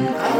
I